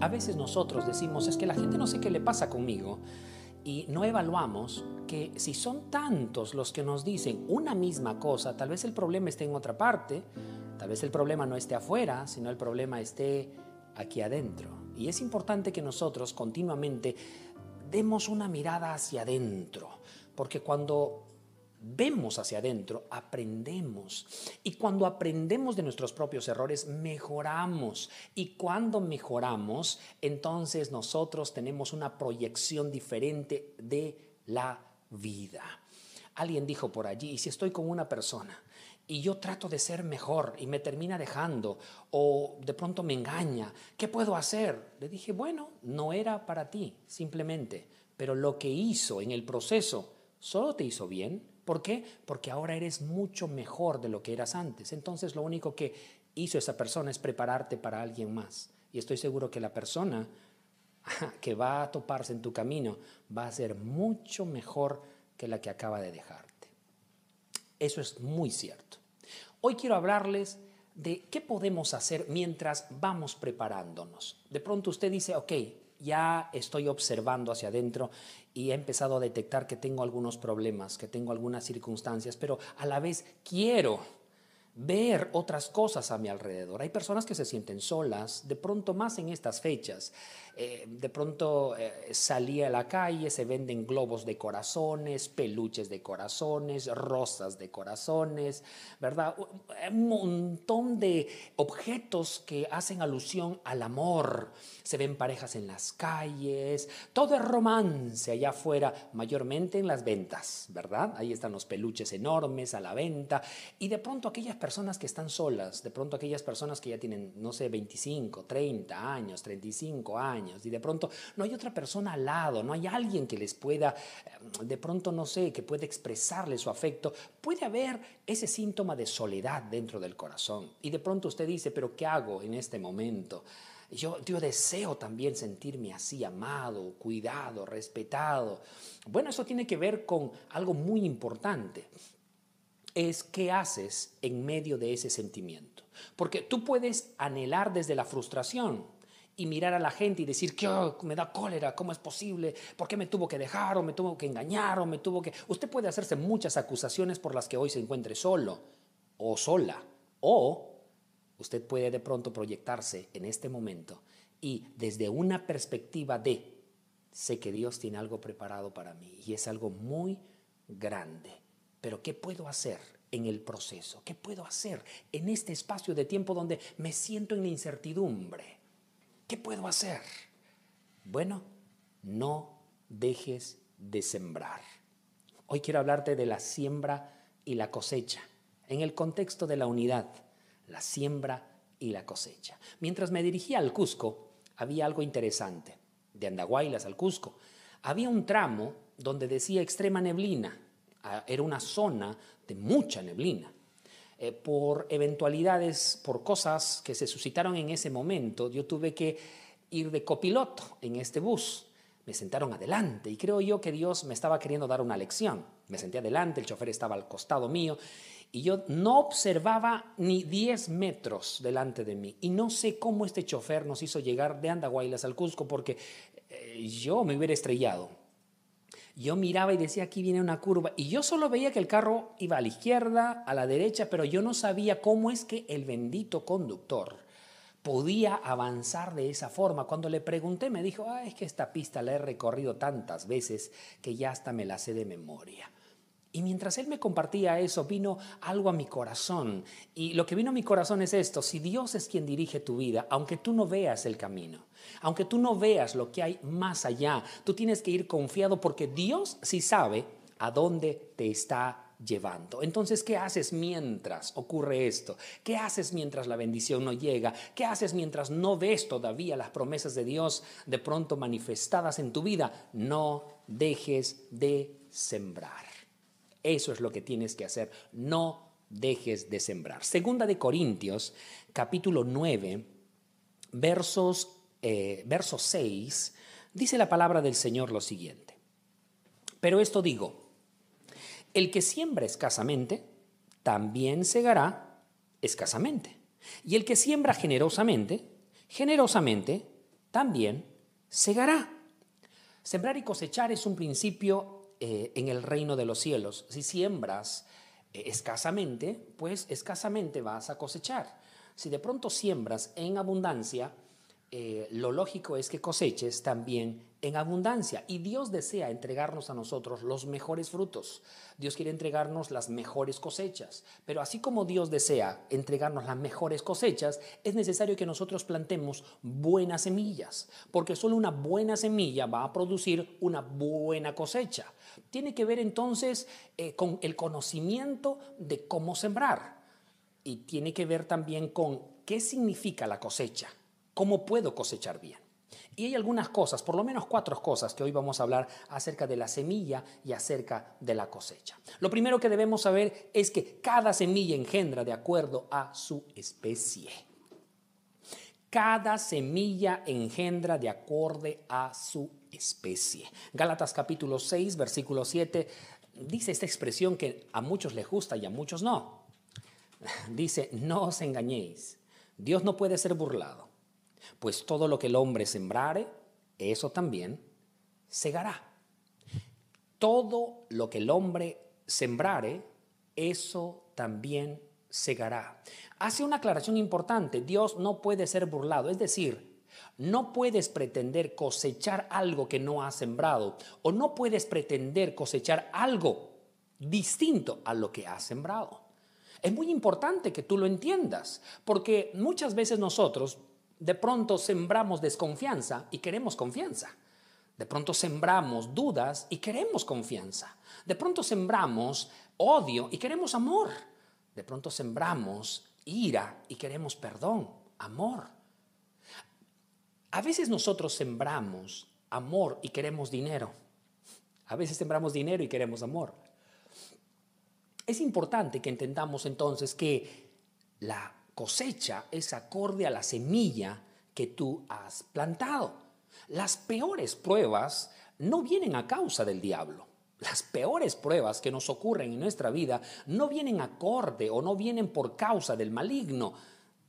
A veces nosotros decimos, es que la gente no sé qué le pasa conmigo y no evaluamos que si son tantos los que nos dicen una misma cosa, tal vez el problema esté en otra parte, tal vez el problema no esté afuera, sino el problema esté aquí adentro. Y es importante que nosotros continuamente demos una mirada hacia adentro, porque cuando vemos hacia adentro, aprendemos. Y cuando aprendemos de nuestros propios errores, mejoramos. Y cuando mejoramos, entonces nosotros tenemos una proyección diferente de la vida. Alguien dijo por allí, y si estoy con una persona y yo trato de ser mejor y me termina dejando o de pronto me engaña, ¿qué puedo hacer? Le dije, bueno, no era para ti, simplemente, pero lo que hizo en el proceso solo te hizo bien, ¿Por qué? Porque ahora eres mucho mejor de lo que eras antes. Entonces lo único que hizo esa persona es prepararte para alguien más. Y estoy seguro que la persona que va a toparse en tu camino va a ser mucho mejor que la que acaba de dejarte. Eso es muy cierto. Hoy quiero hablarles de qué podemos hacer mientras vamos preparándonos. De pronto usted dice, ok, ya estoy observando hacia adentro y he empezado a detectar que tengo algunos problemas, que tengo algunas circunstancias, pero a la vez quiero ver otras cosas a mi alrededor. Hay personas que se sienten solas, de pronto más en estas fechas. Eh, de pronto eh, salí a la calle, se venden globos de corazones, peluches de corazones, rosas de corazones, ¿verdad? Un montón de objetos que hacen alusión al amor. Se ven parejas en las calles, todo es romance allá afuera, mayormente en las ventas, ¿verdad? Ahí están los peluches enormes a la venta y de pronto aquellas personas que están solas, de pronto aquellas personas que ya tienen, no sé, 25, 30 años, 35 años, y de pronto no hay otra persona al lado, no hay alguien que les pueda, eh, de pronto no sé, que pueda expresarle su afecto, puede haber ese síntoma de soledad dentro del corazón. Y de pronto usted dice, pero ¿qué hago en este momento? Yo, yo, deseo también sentirme así, amado, cuidado, respetado. Bueno, eso tiene que ver con algo muy importante. Es qué haces en medio de ese sentimiento. Porque tú puedes anhelar desde la frustración, y mirar a la gente y decir que me da cólera, ¿cómo es posible? ¿Por qué me tuvo que dejar o me tuvo que engañar o me tuvo que... Usted puede hacerse muchas acusaciones por las que hoy se encuentre solo o sola o usted puede de pronto proyectarse en este momento y desde una perspectiva de sé que Dios tiene algo preparado para mí y es algo muy grande, pero ¿qué puedo hacer en el proceso? ¿Qué puedo hacer en este espacio de tiempo donde me siento en la incertidumbre? ¿Qué puedo hacer? Bueno, no dejes de sembrar. Hoy quiero hablarte de la siembra y la cosecha, en el contexto de la unidad, la siembra y la cosecha. Mientras me dirigía al Cusco, había algo interesante. De Andahuaylas al Cusco, había un tramo donde decía extrema neblina. Era una zona de mucha neblina. Eh, por eventualidades, por cosas que se suscitaron en ese momento, yo tuve que ir de copiloto en este bus. Me sentaron adelante y creo yo que Dios me estaba queriendo dar una lección. Me senté adelante, el chofer estaba al costado mío y yo no observaba ni 10 metros delante de mí. Y no sé cómo este chofer nos hizo llegar de Andahuaylas al Cusco porque eh, yo me hubiera estrellado yo miraba y decía, aquí viene una curva. Y yo solo veía que el carro iba a la izquierda, a la derecha, pero yo no sabía cómo es que el bendito conductor podía avanzar de esa forma. Cuando le pregunté, me dijo, ah, es que esta pista la he recorrido tantas veces que ya hasta me la sé de memoria. Y mientras él me compartía eso, vino algo a mi corazón. Y lo que vino a mi corazón es esto, si Dios es quien dirige tu vida, aunque tú no veas el camino, aunque tú no veas lo que hay más allá, tú tienes que ir confiado porque Dios sí sabe a dónde te está llevando. Entonces, ¿qué haces mientras ocurre esto? ¿Qué haces mientras la bendición no llega? ¿Qué haces mientras no ves todavía las promesas de Dios de pronto manifestadas en tu vida? No dejes de sembrar. Eso es lo que tienes que hacer. No dejes de sembrar. Segunda de Corintios, capítulo 9, versos, eh, verso 6, dice la palabra del Señor lo siguiente. Pero esto digo, el que siembra escasamente, también segará escasamente. Y el que siembra generosamente, generosamente, también segará. Sembrar y cosechar es un principio eh, en el reino de los cielos. Si siembras eh, escasamente, pues escasamente vas a cosechar. Si de pronto siembras en abundancia, eh, lo lógico es que coseches también en abundancia. Y Dios desea entregarnos a nosotros los mejores frutos. Dios quiere entregarnos las mejores cosechas. Pero así como Dios desea entregarnos las mejores cosechas, es necesario que nosotros plantemos buenas semillas. Porque solo una buena semilla va a producir una buena cosecha. Tiene que ver entonces eh, con el conocimiento de cómo sembrar. Y tiene que ver también con qué significa la cosecha. ¿Cómo puedo cosechar bien? Y hay algunas cosas, por lo menos cuatro cosas que hoy vamos a hablar acerca de la semilla y acerca de la cosecha. Lo primero que debemos saber es que cada semilla engendra de acuerdo a su especie. Cada semilla engendra de acuerdo a su especie. Gálatas capítulo 6, versículo 7, dice esta expresión que a muchos les gusta y a muchos no. Dice, no os engañéis, Dios no puede ser burlado. Pues todo lo que el hombre sembrare, eso también segará. Todo lo que el hombre sembrare, eso también segará. Hace una aclaración importante, Dios no puede ser burlado, es decir, no puedes pretender cosechar algo que no has sembrado o no puedes pretender cosechar algo distinto a lo que has sembrado. Es muy importante que tú lo entiendas, porque muchas veces nosotros de pronto sembramos desconfianza y queremos confianza. De pronto sembramos dudas y queremos confianza. De pronto sembramos odio y queremos amor. De pronto sembramos ira y queremos perdón, amor. A veces nosotros sembramos amor y queremos dinero. A veces sembramos dinero y queremos amor. Es importante que entendamos entonces que la cosecha es acorde a la semilla que tú has plantado. Las peores pruebas no vienen a causa del diablo. Las peores pruebas que nos ocurren en nuestra vida no vienen acorde o no vienen por causa del maligno,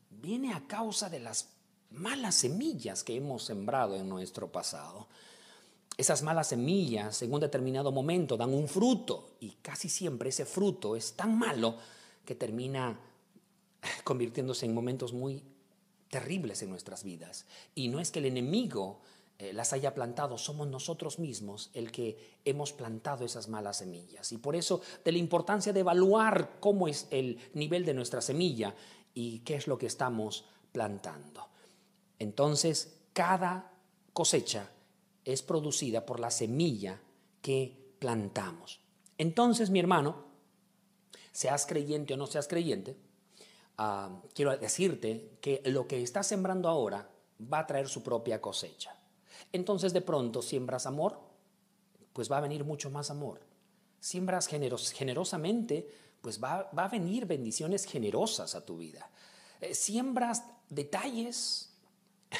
viene a causa de las malas semillas que hemos sembrado en nuestro pasado. Esas malas semillas en un determinado momento dan un fruto y casi siempre ese fruto es tan malo que termina convirtiéndose en momentos muy terribles en nuestras vidas. Y no es que el enemigo eh, las haya plantado, somos nosotros mismos el que hemos plantado esas malas semillas. Y por eso de la importancia de evaluar cómo es el nivel de nuestra semilla y qué es lo que estamos plantando. Entonces, cada cosecha es producida por la semilla que plantamos. Entonces, mi hermano, seas creyente o no seas creyente, quiero decirte que lo que estás sembrando ahora va a traer su propia cosecha. Entonces de pronto siembras amor, pues va a venir mucho más amor. Siembras generosamente, pues va, a venir bendiciones generosas a tu vida. Eh, siembras detalles,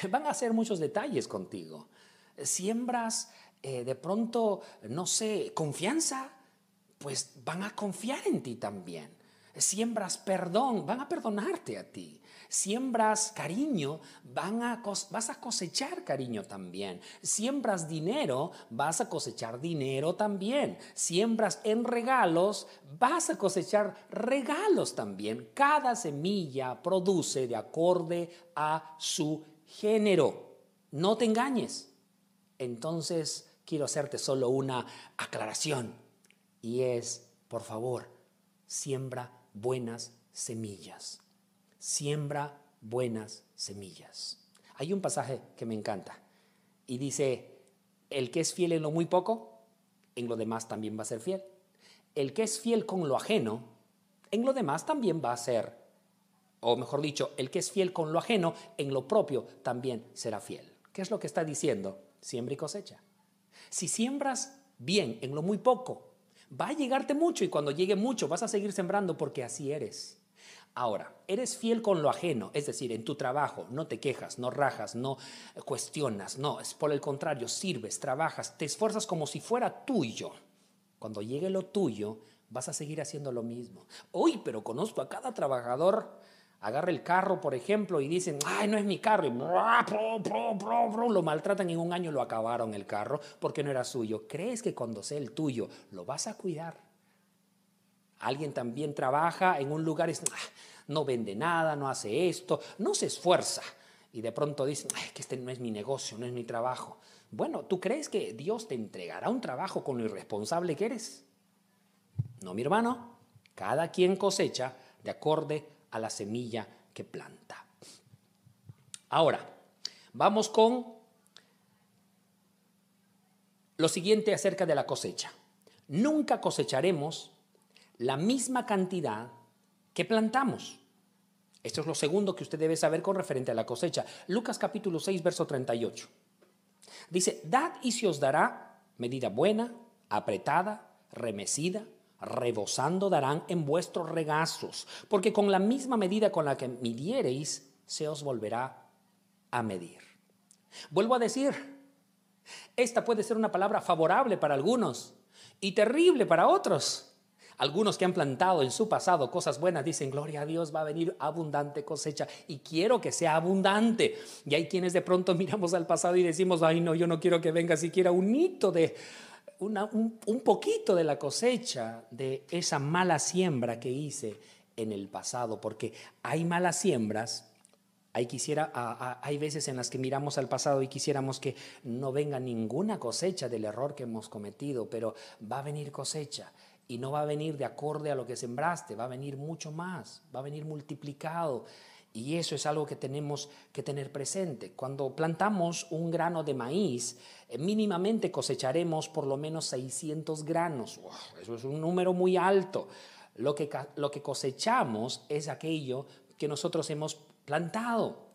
van a ser muchos detalles contigo. Siembras eh, de pronto, no sé, confianza, pues van a confiar en ti también. Siembras perdón, van a perdonarte a ti. Siembras cariño, van a vas a cosechar cariño también. Siembras dinero, vas a cosechar dinero también. Siembras en regalos, vas a cosechar regalos también. Cada semilla produce de acorde a su género. No te engañes. Entonces, quiero hacerte solo una aclaración y es, por favor, siembra buenas semillas. Siembra buenas semillas. Hay un pasaje que me encanta y dice, el que es fiel en lo muy poco, en lo demás también va a ser fiel. El que es fiel con lo ajeno, en lo demás también va a ser, o mejor dicho, el que es fiel con lo ajeno, en lo propio también será fiel. ¿Qué es lo que está diciendo? Siembra y cosecha. Si siembras bien en lo muy poco, va a llegarte mucho y cuando llegue mucho vas a seguir sembrando porque así eres. Ahora, eres fiel con lo ajeno, es decir, en tu trabajo, no te quejas, no rajas, no cuestionas, no, es por el contrario, sirves, trabajas, te esfuerzas como si fuera tuyo. Cuando llegue lo tuyo, vas a seguir haciendo lo mismo. Uy, pero conozco a cada trabajador. Agarra el carro, por ejemplo, y dicen, ay, no es mi carro, y lo maltratan y en un año lo acabaron el carro porque no era suyo. ¿Crees que cuando sea el tuyo lo vas a cuidar? Alguien también trabaja en un lugar y ah, no vende nada, no hace esto, no se esfuerza. Y de pronto dicen, ay, que este no es mi negocio, no es mi trabajo. Bueno, ¿tú crees que Dios te entregará un trabajo con lo irresponsable que eres? No, mi hermano. Cada quien cosecha de acorde a la semilla que planta. Ahora, vamos con lo siguiente acerca de la cosecha. Nunca cosecharemos la misma cantidad que plantamos. Esto es lo segundo que usted debe saber con referente a la cosecha. Lucas capítulo 6, verso 38. Dice, dad y se os dará medida buena, apretada, remecida, rebosando darán en vuestros regazos, porque con la misma medida con la que midiereis, se os volverá a medir. Vuelvo a decir, esta puede ser una palabra favorable para algunos y terrible para otros. Algunos que han plantado en su pasado cosas buenas dicen, gloria a Dios, va a venir abundante cosecha y quiero que sea abundante. Y hay quienes de pronto miramos al pasado y decimos, ay no, yo no quiero que venga siquiera un hito de, un, un, poquito de la cosecha de esa mala siembra que hice en el pasado, porque hay malas siembras hay, quisiera, hay veces en las que miramos al pasado y quisiéramos que no venga ninguna cosecha del error que hemos cometido, pero va a venir cosecha y no va a venir de acorde a lo que sembraste, va a venir mucho más, va a venir multiplicado. Y eso es algo que tenemos que tener presente. Cuando plantamos un grano de maíz, eh, mínimamente cosecharemos por lo menos 600 granos. eso es un número muy alto. Lo que, lo que cosechamos es aquello que nosotros hemos plantado.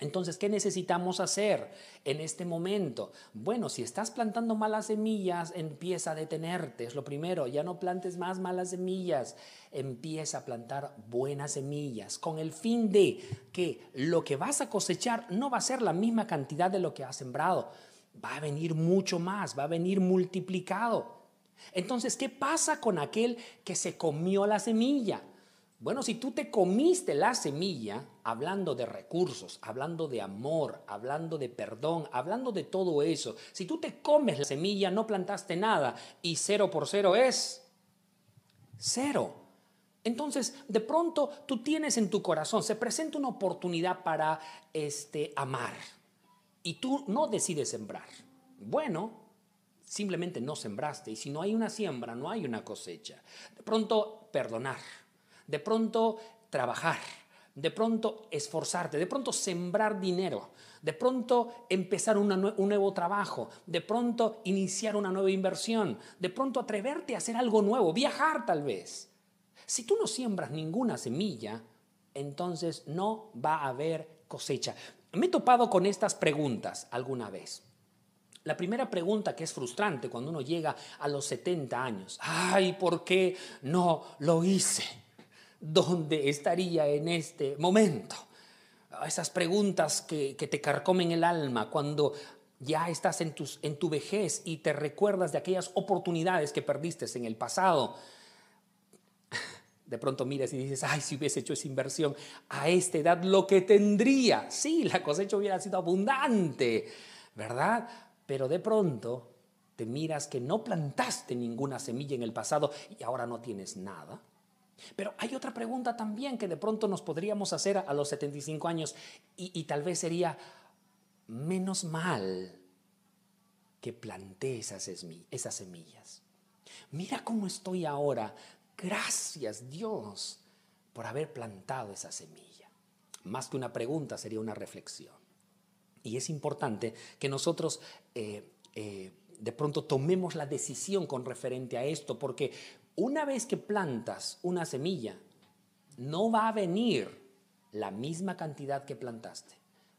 Entonces, ¿qué necesitamos hacer en este momento? Bueno, si estás plantando malas semillas, empieza a detenerte. Es lo primero, ya no plantes más malas semillas. Empieza a plantar buenas semillas con el fin de que lo que vas a cosechar no va a ser la misma cantidad de lo que has sembrado. Va a venir mucho más, va a venir multiplicado. Entonces, ¿qué pasa con aquel que se comió la semilla? Bueno, si tú te comiste la semilla, hablando de recursos, hablando de amor, hablando de perdón, hablando de todo eso, si tú te comes la semilla, no plantaste nada y cero por cero es cero. Entonces, de pronto tú tienes en tu corazón, se presenta una oportunidad para este, amar y tú no decides sembrar. Bueno, simplemente no sembraste y si no hay una siembra, no hay una cosecha. De pronto, perdonar de pronto trabajar, de pronto esforzarte, de pronto sembrar dinero, de pronto empezar un nuevo trabajo, de pronto iniciar una nueva inversión, de pronto atreverte a hacer algo nuevo, viajar tal vez. Si tú no siembras ninguna semilla, entonces no va a haber cosecha. Me he topado con estas preguntas alguna vez. La primera pregunta que es frustrante cuando uno llega a los 70 años, ay, ¿por qué no lo hice? Dónde estaría en este momento. Esas preguntas que, te carcomen el alma cuando ya estás en, tus, en tu vejez y te recuerdas de aquellas oportunidades que perdiste en el pasado. De pronto miras y dices, ay, si hubiese hecho esa inversión a esta edad, lo que tendría. Sí, la cosecha hubiera sido abundante, ¿verdad? Pero de pronto te miras que no plantaste ninguna semilla en el pasado y ahora no tienes nada. Pero hay otra pregunta también que de pronto nos podríamos hacer a los 75 años y, tal vez sería, menos mal que planté esas, esas semillas. Mira cómo estoy ahora. Gracias Dios por haber plantado esa semilla. Más que una pregunta sería una reflexión. Y es importante que nosotros eh, eh, de pronto tomemos la decisión con referente a esto, porque una vez que plantas una semilla, no va a venir la misma cantidad que plantaste.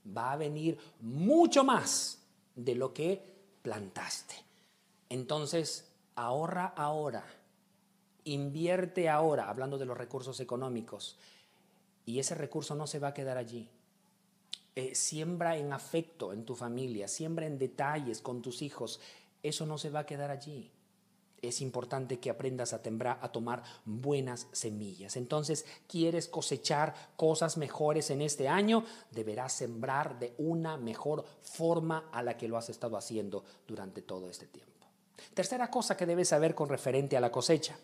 Va a venir mucho más de lo que plantaste. Entonces, ahorra ahora, invierte ahora, hablando de los recursos económicos, y ese recurso no se va a quedar allí. Eh, siembra en afecto en tu familia, siembra en detalles con tus hijos, eso no se va a quedar allí es importante que aprendas a, tembrar, a tomar buenas semillas. Entonces, ¿quieres cosechar cosas mejores en este año? Deberás sembrar de una mejor forma a la que lo has estado haciendo durante todo este tiempo. Tercera cosa que debes saber con referente a la cosecha.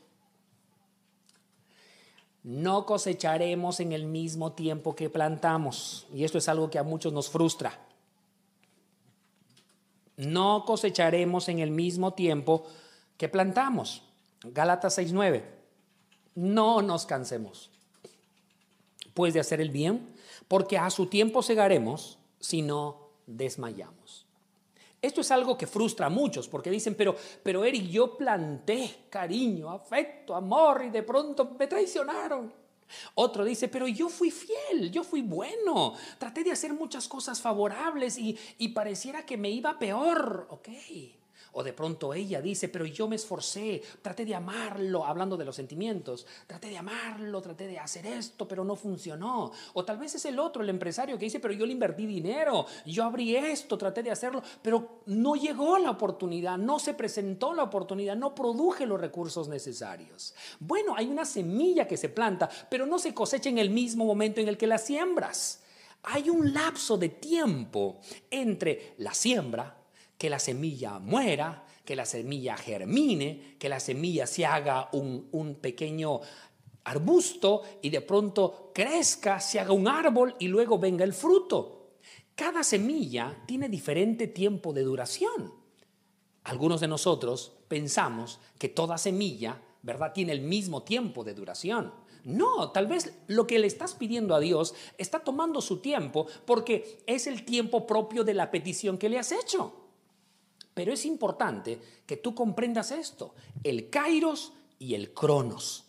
No cosecharemos en el mismo tiempo que plantamos. Y esto es algo que a muchos nos frustra. No cosecharemos en el mismo tiempo que plantamos. Gálatas 6:9. No nos cansemos, pues de hacer el bien, porque a su tiempo segaremos si no desmayamos. Esto es algo que frustra a muchos porque dicen, pero, pero Eric, yo planté cariño, afecto, amor y de pronto me traicionaron. Otro dice, pero yo fui fiel, yo fui bueno, traté de hacer muchas cosas favorables y, y pareciera que me iba peor. Ok, o de pronto ella dice, pero yo me esforcé, traté de amarlo, hablando de los sentimientos, traté de amarlo, traté de hacer esto, pero no funcionó. O tal vez es el otro, el empresario, que dice, pero yo le invertí dinero, yo abrí esto, traté de hacerlo, pero no llegó la oportunidad, no se presentó la oportunidad, no produje los recursos necesarios. Bueno, hay una semilla que se planta, pero no se cosecha en el mismo momento en el que la siembras. Hay un lapso de tiempo entre la siembra, que la semilla muera, que la semilla germine, que la semilla se haga un, pequeño arbusto y de pronto crezca, se haga un árbol y luego venga el fruto. Cada semilla tiene diferente tiempo de duración. Algunos de nosotros pensamos que toda semilla, ¿verdad?, tiene el mismo tiempo de duración. No, tal vez lo que le estás pidiendo a Dios está tomando su tiempo porque es el tiempo propio de la petición que le has hecho. Pero es importante que tú comprendas esto, el kairos y el cronos.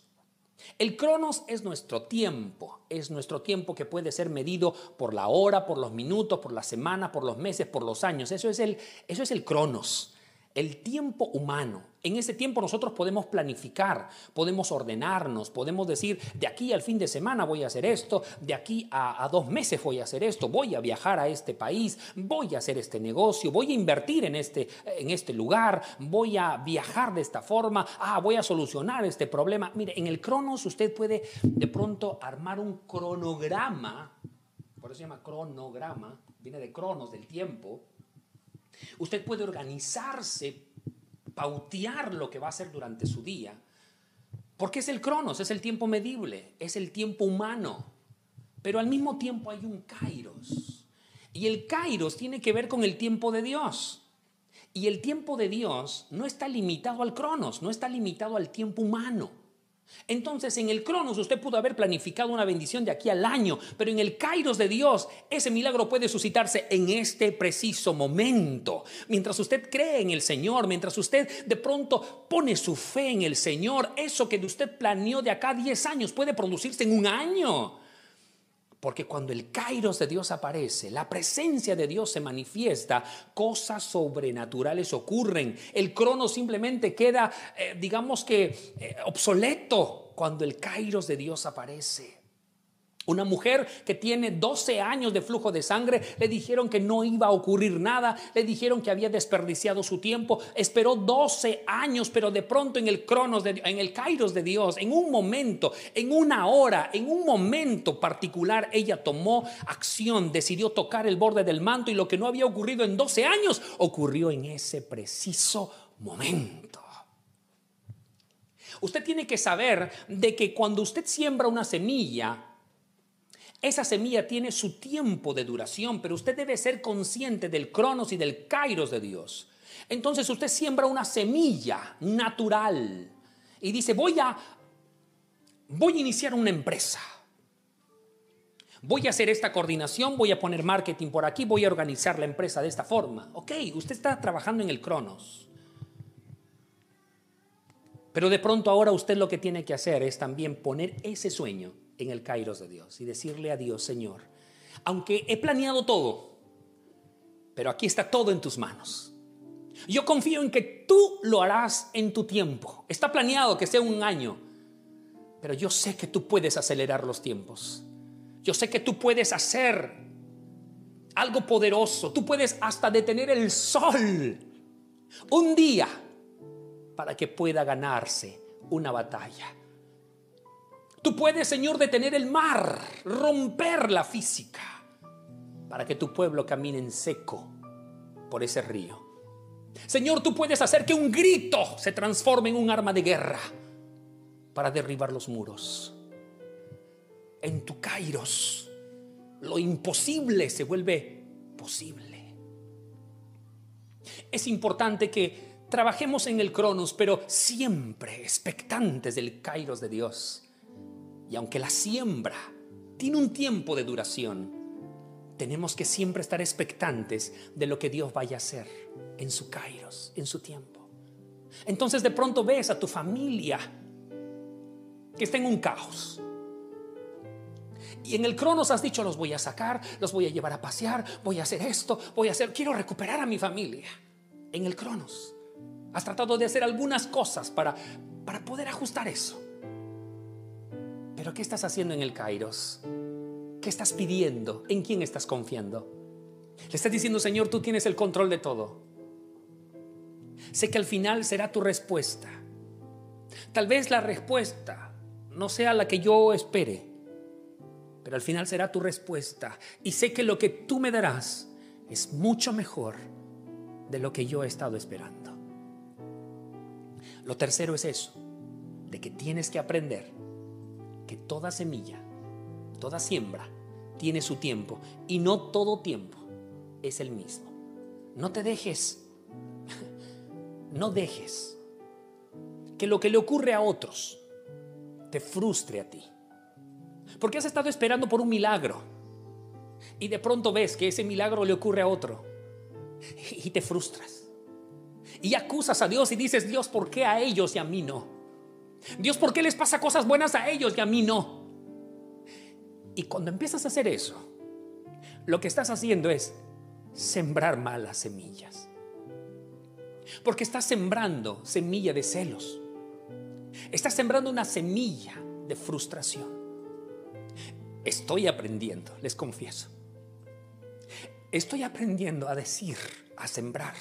El cronos es nuestro tiempo, es nuestro tiempo que puede ser medido por la hora, por los minutos, por la semana, por los meses, por los años. Eso es el, eso es el cronos el tiempo humano. En ese tiempo nosotros podemos planificar, podemos ordenarnos, podemos decir, de aquí al fin de semana voy a hacer esto, de aquí a, dos meses voy a hacer esto, voy a viajar a este país, voy a hacer este negocio, voy a invertir en este, en este lugar, voy a viajar de esta forma, ah, voy a solucionar este problema. Mire, en el Cronos usted puede de pronto armar un cronograma, por eso se llama cronograma, viene de cronos, del tiempo, Usted puede organizarse, pautear lo que va a hacer durante su día, porque es el cronos, es el tiempo medible, es el tiempo humano, pero al mismo tiempo hay un kairos. Y el kairos tiene que ver con el tiempo de Dios. Y el tiempo de Dios no está limitado al cronos, no está limitado al tiempo humano. Entonces, en el Cronos usted pudo haber planificado una bendición de aquí al año, pero en el Kairos de Dios, ese milagro puede suscitarse en este preciso momento. Mientras usted cree en el Señor, mientras usted de pronto pone su fe en el Señor, eso que usted planeó de acá a 10 años puede producirse en un año. Porque cuando el kairos de Dios aparece, la presencia de Dios se manifiesta, cosas sobrenaturales ocurren. El crono simplemente queda, eh, digamos que, eh, obsoleto cuando el kairos de Dios aparece. Una mujer que tiene 12 años de flujo de sangre, le dijeron que no iba a ocurrir nada, le dijeron que había desperdiciado su tiempo, esperó 12 años, pero de pronto en el cronos, en el kairos de Dios, en un momento, en una hora, en un momento particular, ella tomó acción, decidió tocar el borde del manto y lo que no había ocurrido en 12 años ocurrió en ese preciso momento. Usted tiene que saber de que cuando usted siembra una semilla, esa semilla tiene su tiempo de duración, pero usted debe ser consciente del cronos y del kairos de Dios. Entonces usted siembra una semilla natural y dice, voy a, voy a iniciar una empresa. Voy a hacer esta coordinación, voy a poner marketing por aquí, voy a organizar la empresa de esta forma. Ok, usted está trabajando en el cronos. Pero de pronto ahora usted lo que tiene que hacer es también poner ese sueño en el Kairos de Dios y decirle a Dios, Señor, aunque he planeado todo, pero aquí está todo en tus manos. Yo confío en que tú lo harás en tu tiempo. Está planeado que sea un año, pero yo sé que tú puedes acelerar los tiempos. Yo sé que tú puedes hacer algo poderoso. Tú puedes hasta detener el sol un día para que pueda ganarse una batalla. Tú puedes, Señor, detener el mar, romper la física, para que tu pueblo camine en seco por ese río. Señor, tú puedes hacer que un grito se transforme en un arma de guerra para derribar los muros. En tu Kairos, lo imposible se vuelve posible. Es importante que trabajemos en el Cronos, pero siempre expectantes del Kairos de Dios. Y aunque la siembra tiene un tiempo de duración, tenemos que siempre estar expectantes de lo que Dios vaya a hacer en su Kairos, en su tiempo. Entonces de pronto ves a tu familia que está en un caos. Y en el Cronos has dicho, los voy a sacar, los voy a llevar a pasear, voy a hacer esto, voy a hacer, quiero recuperar a mi familia. En el Cronos. Has tratado de hacer algunas cosas para, para poder ajustar eso. Pero ¿qué estás haciendo en el Kairos? ¿Qué estás pidiendo? ¿En quién estás confiando? Le estás diciendo, Señor, tú tienes el control de todo. Sé que al final será tu respuesta. Tal vez la respuesta no sea la que yo espere, pero al final será tu respuesta. Y sé que lo que tú me darás es mucho mejor de lo que yo he estado esperando. Lo tercero es eso, de que tienes que aprender que toda semilla, toda siembra, tiene su tiempo y no todo tiempo es el mismo. No te dejes, no dejes que lo que le ocurre a otros te frustre a ti. Porque has estado esperando por un milagro y de pronto ves que ese milagro le ocurre a otro y te frustras. Y acusas a Dios y dices, Dios, ¿por qué a ellos y a mí no? Dios, ¿por qué les pasa cosas buenas a ellos y a mí no? Y cuando empiezas a hacer eso, lo que estás haciendo es sembrar malas semillas. Porque estás sembrando semilla de celos. Estás sembrando una semilla de frustración. Estoy aprendiendo, les confieso. Estoy aprendiendo a decir, a sembrar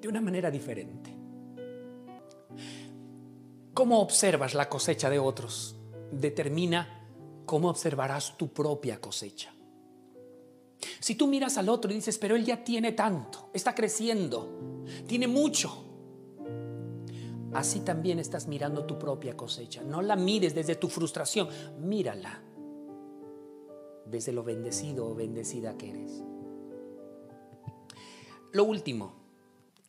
de una manera diferente. Cómo observas la cosecha de otros determina cómo observarás tu propia cosecha. Si tú miras al otro y dices, pero él ya tiene tanto, está creciendo, tiene mucho, así también estás mirando tu propia cosecha. No la mires desde tu frustración, mírala desde lo bendecido o bendecida que eres. Lo último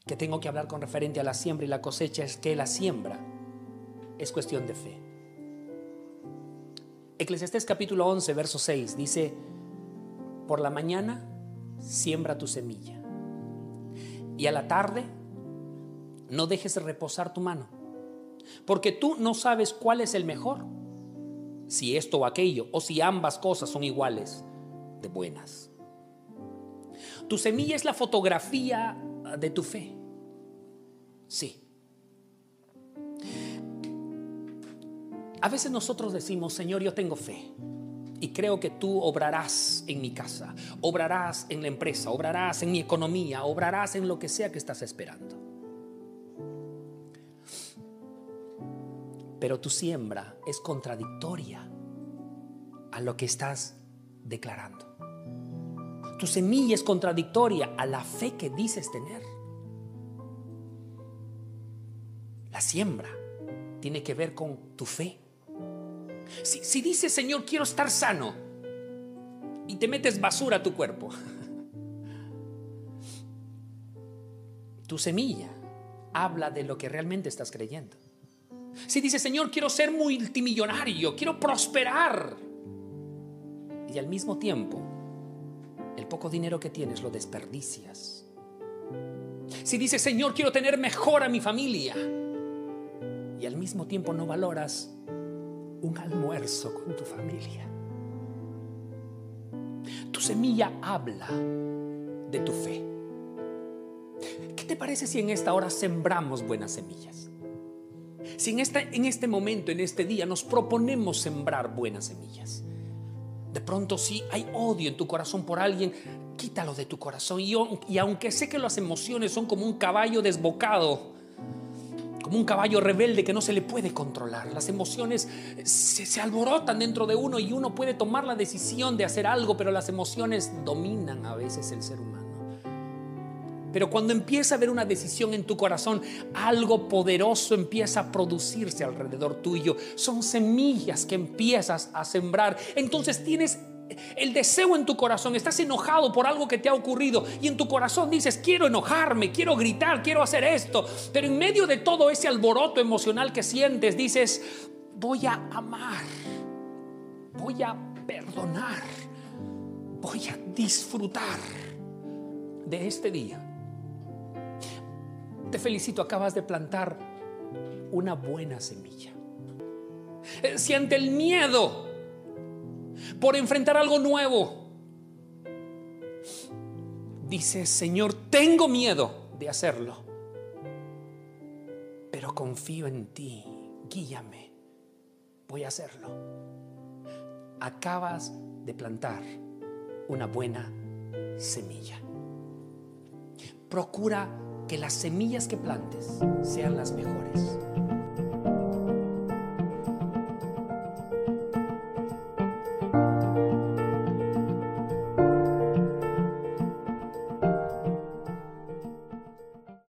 que tengo que hablar con referente a la siembra y la cosecha es que la siembra es cuestión de fe. Eclesiastés capítulo 11, verso 6 dice, por la mañana siembra tu semilla y a la tarde no dejes reposar tu mano, porque tú no sabes cuál es el mejor, si esto o aquello, o si ambas cosas son iguales de buenas. Tu semilla es la fotografía de tu fe. Sí. A veces nosotros decimos, Señor, yo tengo fe y creo que tú obrarás en mi casa, obrarás en la empresa, obrarás en mi economía, obrarás en lo que sea que estás esperando. Pero tu siembra es contradictoria a lo que estás declarando. Tu semilla es contradictoria a la fe que dices tener. La siembra tiene que ver con tu fe. Si, dices, Señor, quiero estar sano, y te metes basura a tu cuerpo, tu semilla habla de lo que realmente estás creyendo. Si dices, Señor, quiero ser multimillonario, quiero prosperar, y al mismo tiempo, el poco dinero que tienes lo desperdicias. Si dices, Señor, quiero tener mejor a mi familia, y al mismo tiempo no valoras un almuerzo con tu familia. Tu semilla habla de tu fe. ¿Qué te parece si en esta hora sembramos buenas semillas? Si en, esta, en este momento, en este día, nos proponemos sembrar buenas semillas. De pronto si hay odio en tu corazón por alguien, quítalo de tu corazón. Y, y aunque sé que las emociones son como un caballo desbocado, como un caballo rebelde que no se le puede controlar. Las emociones se, se, alborotan dentro de uno y uno puede tomar la decisión de hacer algo, pero las emociones dominan a veces el ser humano. Pero cuando empieza a haber una decisión en tu corazón, algo poderoso empieza a producirse alrededor tuyo. Son semillas que empiezas a sembrar. Entonces tienes el deseo en tu corazón, estás enojado por algo que te ha ocurrido y en tu corazón dices, quiero enojarme, quiero gritar, quiero hacer esto, pero en medio de todo ese alboroto emocional que sientes, dices, voy a amar, voy a perdonar, voy a disfrutar de este día. Te felicito, acabas de plantar una buena semilla. Eh, si ante el miedo por enfrentar algo nuevo, dices, Señor, tengo miedo de hacerlo, pero confío en ti, guíame, voy a hacerlo. Acabas de plantar una buena semilla. Procura que las semillas que plantes sean las mejores.